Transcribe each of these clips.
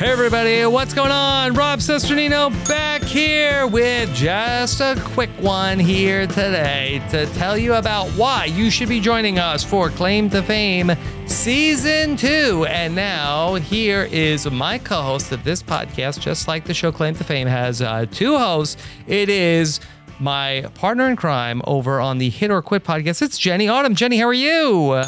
Hey everybody, what's going on? Rob Cesternino back here with just a quick one here today to tell you about why you should be joining us for Claim to Fame Season 2. And now here is my co-host of this podcast, just like the show Claim to Fame has uh, two hosts. It is my partner in crime over on the Hit or Quit podcast. It's Jenny Autumn. Jenny, how are you?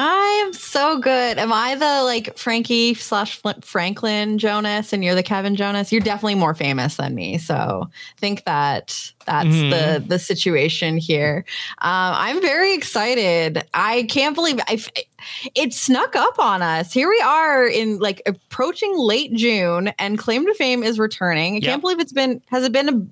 I am so good. Am I the like Frankie slash Franklin Jonas and you're the Kevin Jonas? You're definitely more famous than me. So I think that that's mm-hmm. the the situation here. Um, I'm very excited. I can't believe I it snuck up on us. Here we are in like approaching late June and Claim to Fame is returning. I yep. can't believe it's been has it been a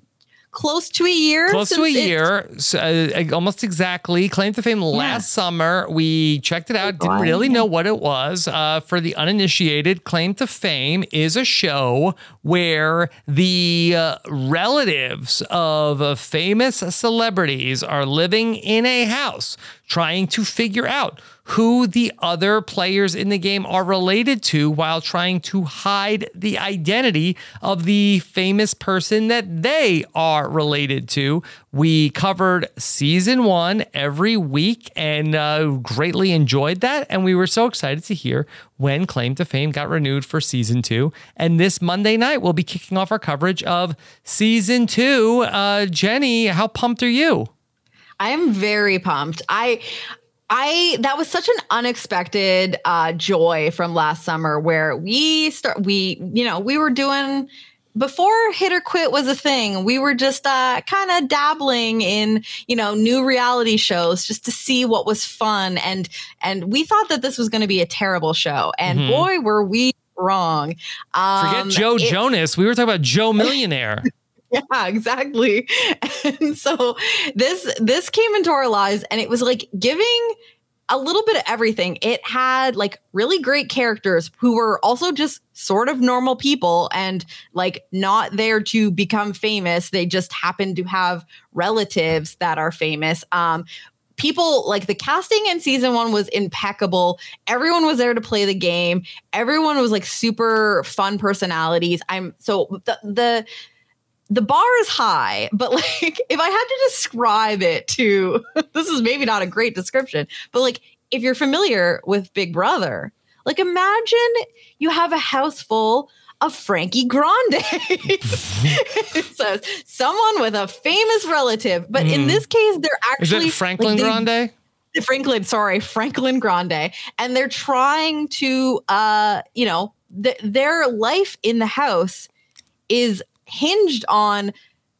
close to a year. Close to a year, so, uh, almost exactly. Claim to fame last yeah. summer. We checked it out. Didn't really know what it was. Uh, for the uninitiated, Claim to Fame is a show where the uh, relatives of uh, famous celebrities are living in a house trying to figure out who the other players in the game are related to while trying to hide the identity of the famous person that they are related to. We covered season one every week and uh, greatly enjoyed that. And we were so excited to hear when Claim to Fame got renewed for season two. And this Monday night, we'll be kicking off our coverage of season two. Uh, Jenny, how pumped are you? I am very pumped. I I that was such an unexpected uh, joy from last summer where we start we you know we were doing before hit or quit was a thing we were just uh, kind of dabbling in you know new reality shows just to see what was fun and and we thought that this was going to be a terrible show and mm-hmm. boy were we wrong. Um, forget joe it, jonas. We were talking about joe millionaire yeah exactly and so this this came into our lives and it was like giving a little bit of everything it had like really great characters who were also just sort of normal people and like not there to become famous they just happen to have relatives that are famous um people like the casting in season one was impeccable. Everyone was there to play the game. Everyone was like super fun personalities. I'm so the the the bar is high, but like if I had to describe it to this is maybe not a great description, but like if you're familiar with Big Brother, like imagine you have a house full of Frankie Grande. so someone with a famous relative, but mm. in hmm. this case, they're actually is it Franklin like, Grande? Franklin, sorry, Franklin Grande, and they're trying to, uh, you know, th- their life in the house is hinged on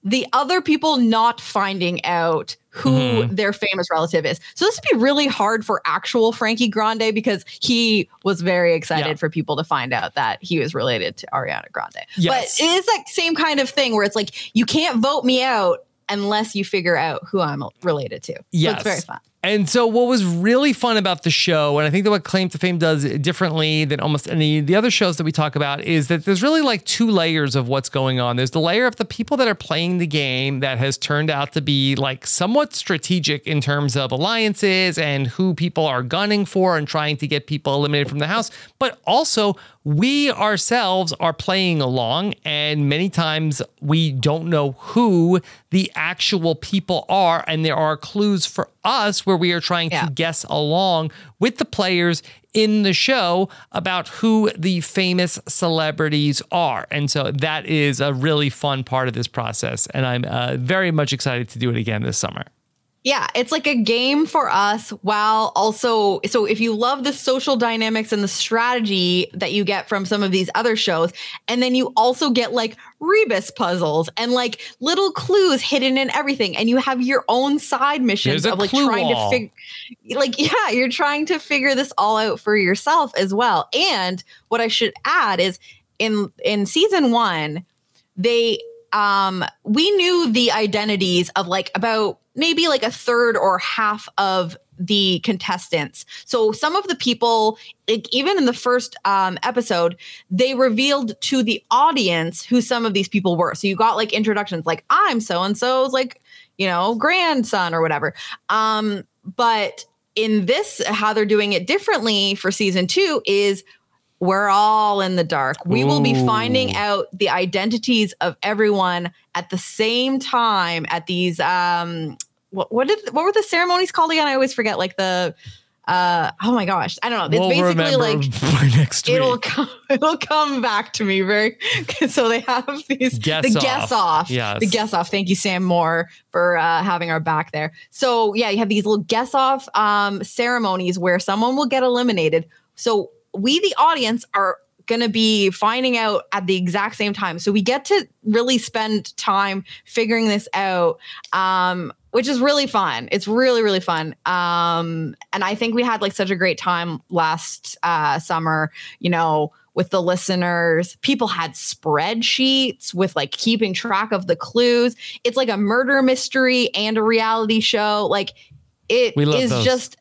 the other people not finding out who Mhm. their famous relative is. So this would be really hard for actual Frankie Grande because he was very excited Yeah. for people to find out that he was related to Ariana Grande. Yes. But it is that same kind of thing where it's like you can't vote me out unless you figure out who I'm related to. So Yes. it's very fun. And so, what was really fun about the show, and I think that what Claim to Fame does differently than almost any of the other shows that we talk about, is that there's really like two layers of what's going on. There's the layer of the people that are playing the game that has turned out to be like somewhat strategic in terms of alliances and who people are gunning for and trying to get people eliminated from the house. But also, we ourselves are playing along, and many times we don't know who the actual people are, and there are clues for us where we are trying to guess along with the players in the show about who the famous celebrities are. And so that is a really fun part of this process, and I'm uh, very much excited to do it again this summer. Yeah, it's like a game for us while also so if you love the social dynamics and the strategy that you get from some of these other shows and then you also get like rebus puzzles and like little clues hidden in everything and you have your own side missions of like trying wall. to figure like yeah, you're trying to figure this all out for yourself as well. And what I should add is in in season 1 they um we knew the identities of like about maybe like a third or half of the contestants. So some of the people like even in the first um episode they revealed to the audience who some of these people were. So you got like introductions like i'm so and so's like you know grandson or whatever. Um but in this how they're doing it differently for season 2 is we're all in the dark. We will be finding out the identities of everyone at the same time at these um what what did what were the ceremonies called again? I always forget like the uh oh my gosh, I don't know. It's we'll basically like next week. it'll come it'll come back to me very so they have these Guess the guess off. off Yes. the guess off thank you sam moore for uh, having our back there so yeah you have these little guess off um, ceremonies where someone will get eliminated so we the audience are going to be finding out at the exact same time so we get to really spend time figuring this out um, which is really fun. It's really really fun. Um, and i think we had like such a great time last uh, summer you know with the listeners. People had spreadsheets with like keeping track of the clues. It's like a murder mystery and a reality show. Like it is those. just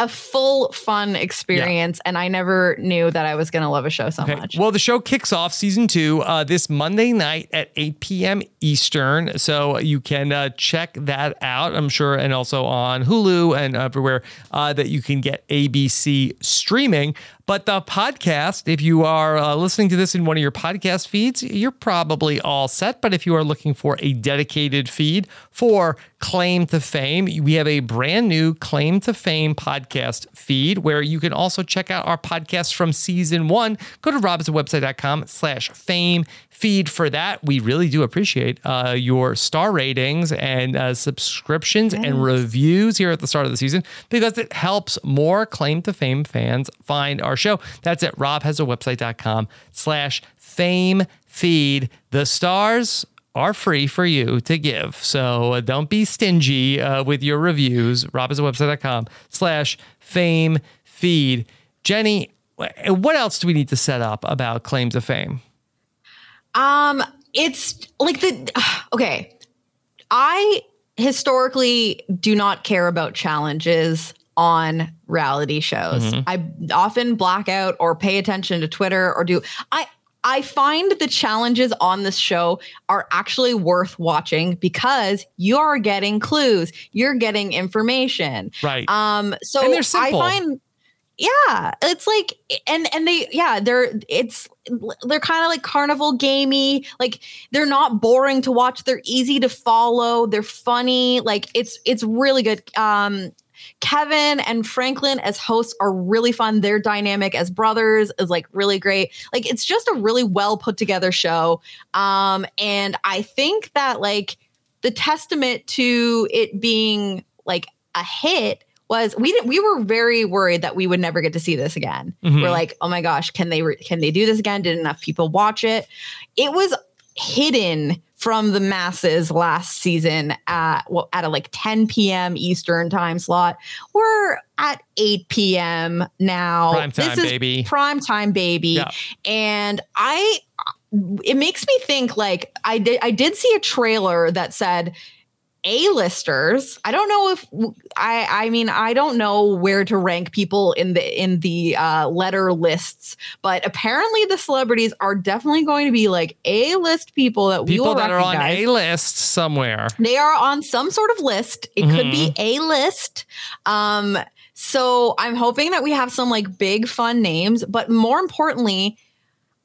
a full fun experience and i never knew that i was going to love a show so Okay. much Well, the show kicks off season two uh, this Monday night at 8 p.m. Eastern. So you can uh, check that out, I'm sure, and also on Hulu and everywhere uh, that you can get ABC streaming. But the podcast, if you are uh, listening to this in one of your podcast feeds, you're probably all set. But if you are looking for a dedicated feed for Claim to Fame, we have a brand new Claim to Fame podcast feed where you can also check out our podcast from season one. Go to robhasawebsite.com slash fame feed for that. We really do appreciate uh, your star ratings and uh, subscriptions and reviews here at the start of the season because it helps more Claim to Fame fans find our show. That's at robhasawebsite.com slash fame feed. The stars are free for you to give. So don't be stingy uh, with your reviews. robhasawebsite.com slash fame feed. Jenny, what else do we need to set up about Claim to Fame? Um, it's like the okay. I historically do not care about challenges on reality shows. Mhm. I often black out or pay attention to Twitter or do I I find the challenges on this show are actually worth watching because you're getting clues, you're getting information. Right. Um so And they're I find yeah, it's like and and they yeah, they're it's they're kind of like carnival gamey. Like they're not boring to watch. They're easy to follow. They're funny. Like it's it's really good. Um Kevin and Franklin as hosts are really fun. Their dynamic as brothers is like really great. Like it's just a really well put together show. Um and I think that like the testament to it being like a hit was we didn't, we were very worried that we would never get to see this again. Mhm. We're like, oh my gosh, can they re- can they do this again? Did enough people watch it? It was hidden from the masses last season at well, at a like 10 p.m. Eastern time slot. We're at 8 p.m. now. Prime time, baby. Prime time, baby. Yeah. And I it makes me think like I did I did see a trailer that said a-listers i don't know if i i mean i don't know where to rank people in the in the uh letter lists but apparently the celebrities are definitely going to be like a-list people that we People will that are on a list somewhere. They are on some sort of list. It could be Mm-hmm. a list. Um, so I'm hoping that we have some like big fun names, but more importantly,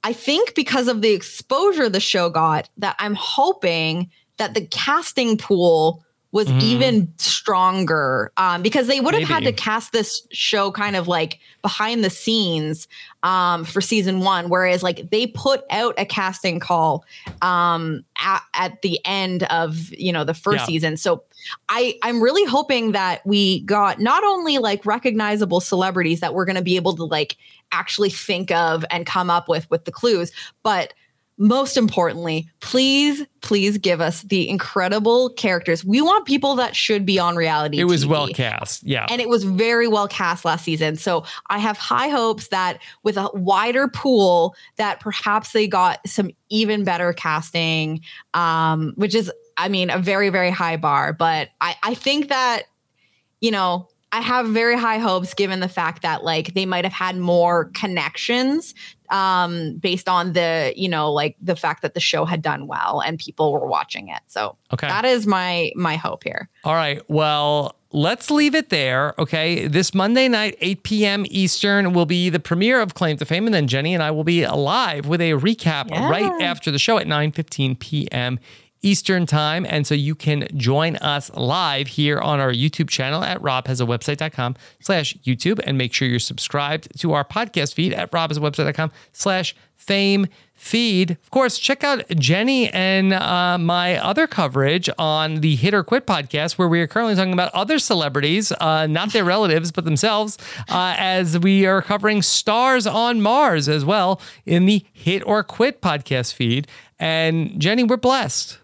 I think because of the exposure the show got, that I'm hoping that the casting pool was Mhm. even stronger um, because they would have had to cast this show kind of like behind the scenes um, for season one, whereas like they put out a casting call um, at, at the end of you know the first Yeah. season. So I I'm really hoping that we got not only like recognizable celebrities that we're going to be able to like actually think of and come up with with the clues, but most importantly, please, please give us the incredible characters. We want people that should be on reality. It was TV. well cast. Yeah. And it was very well cast last season. So I have high hopes that with a wider pool, that perhaps they got some even better casting, um, which is, I mean, a very, very high bar. But I, I think that, you know, I have very high hopes given the fact that like they might have had more connections um based on the you know like the fact that the show had done well and people were watching it so Okay. that is my my hope here All right. Well, let's leave it there. Okay. This Monday night, 8 p.m. Eastern, will be the premiere of Claim to Fame. And then Jenny and I will be live with a recap Yeah. right after the show at 9 15 p.m. Eastern time. And so you can join us live here on our YouTube channel at robhasawebsite.com slash YouTube and make sure you're subscribed to our podcast feed at robhasawebsite.com slash fame feed. Of course, check out Jenny and uh, my other coverage on the Hit or Quit podcast, where we are currently talking about other celebrities, uh, not their relatives, but themselves, uh, as we are covering stars on Mars as well in the Hit or Quit podcast feed. And Jenny, we're blessed.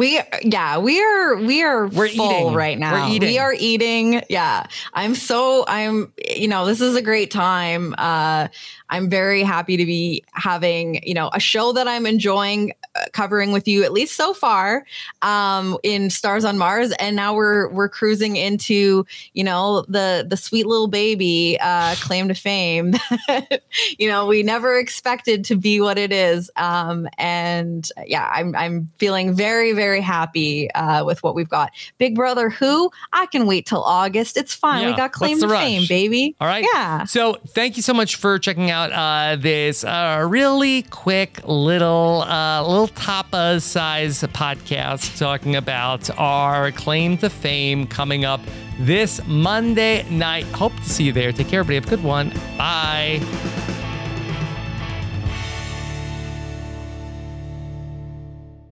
We yeah, we are we are We're full eating. right now. We're eating. We are eating. Yeah. I'm so I'm you know, this is a great time. Uh I'm very happy to be having, you know, a show that I'm enjoying uh, covering with you at least so far um in Stars on Mars and now we're we're cruising into, you know, the the sweet little baby uh claim to fame that you know, we never expected to be what it is. Um and yeah, I'm I'm feeling very very happy uh with what we've got. Big Brother who? I can wait till August. It's fine. Yeah, we got claim to rush? fame, baby. All right. Yeah. So thank you so much for checking out uh, this uh, really quick little uh, little tapas size podcast talking about our claim to fame coming up this Monday night. Hope to see you there. Take care, everybody. Have a good one. Bye.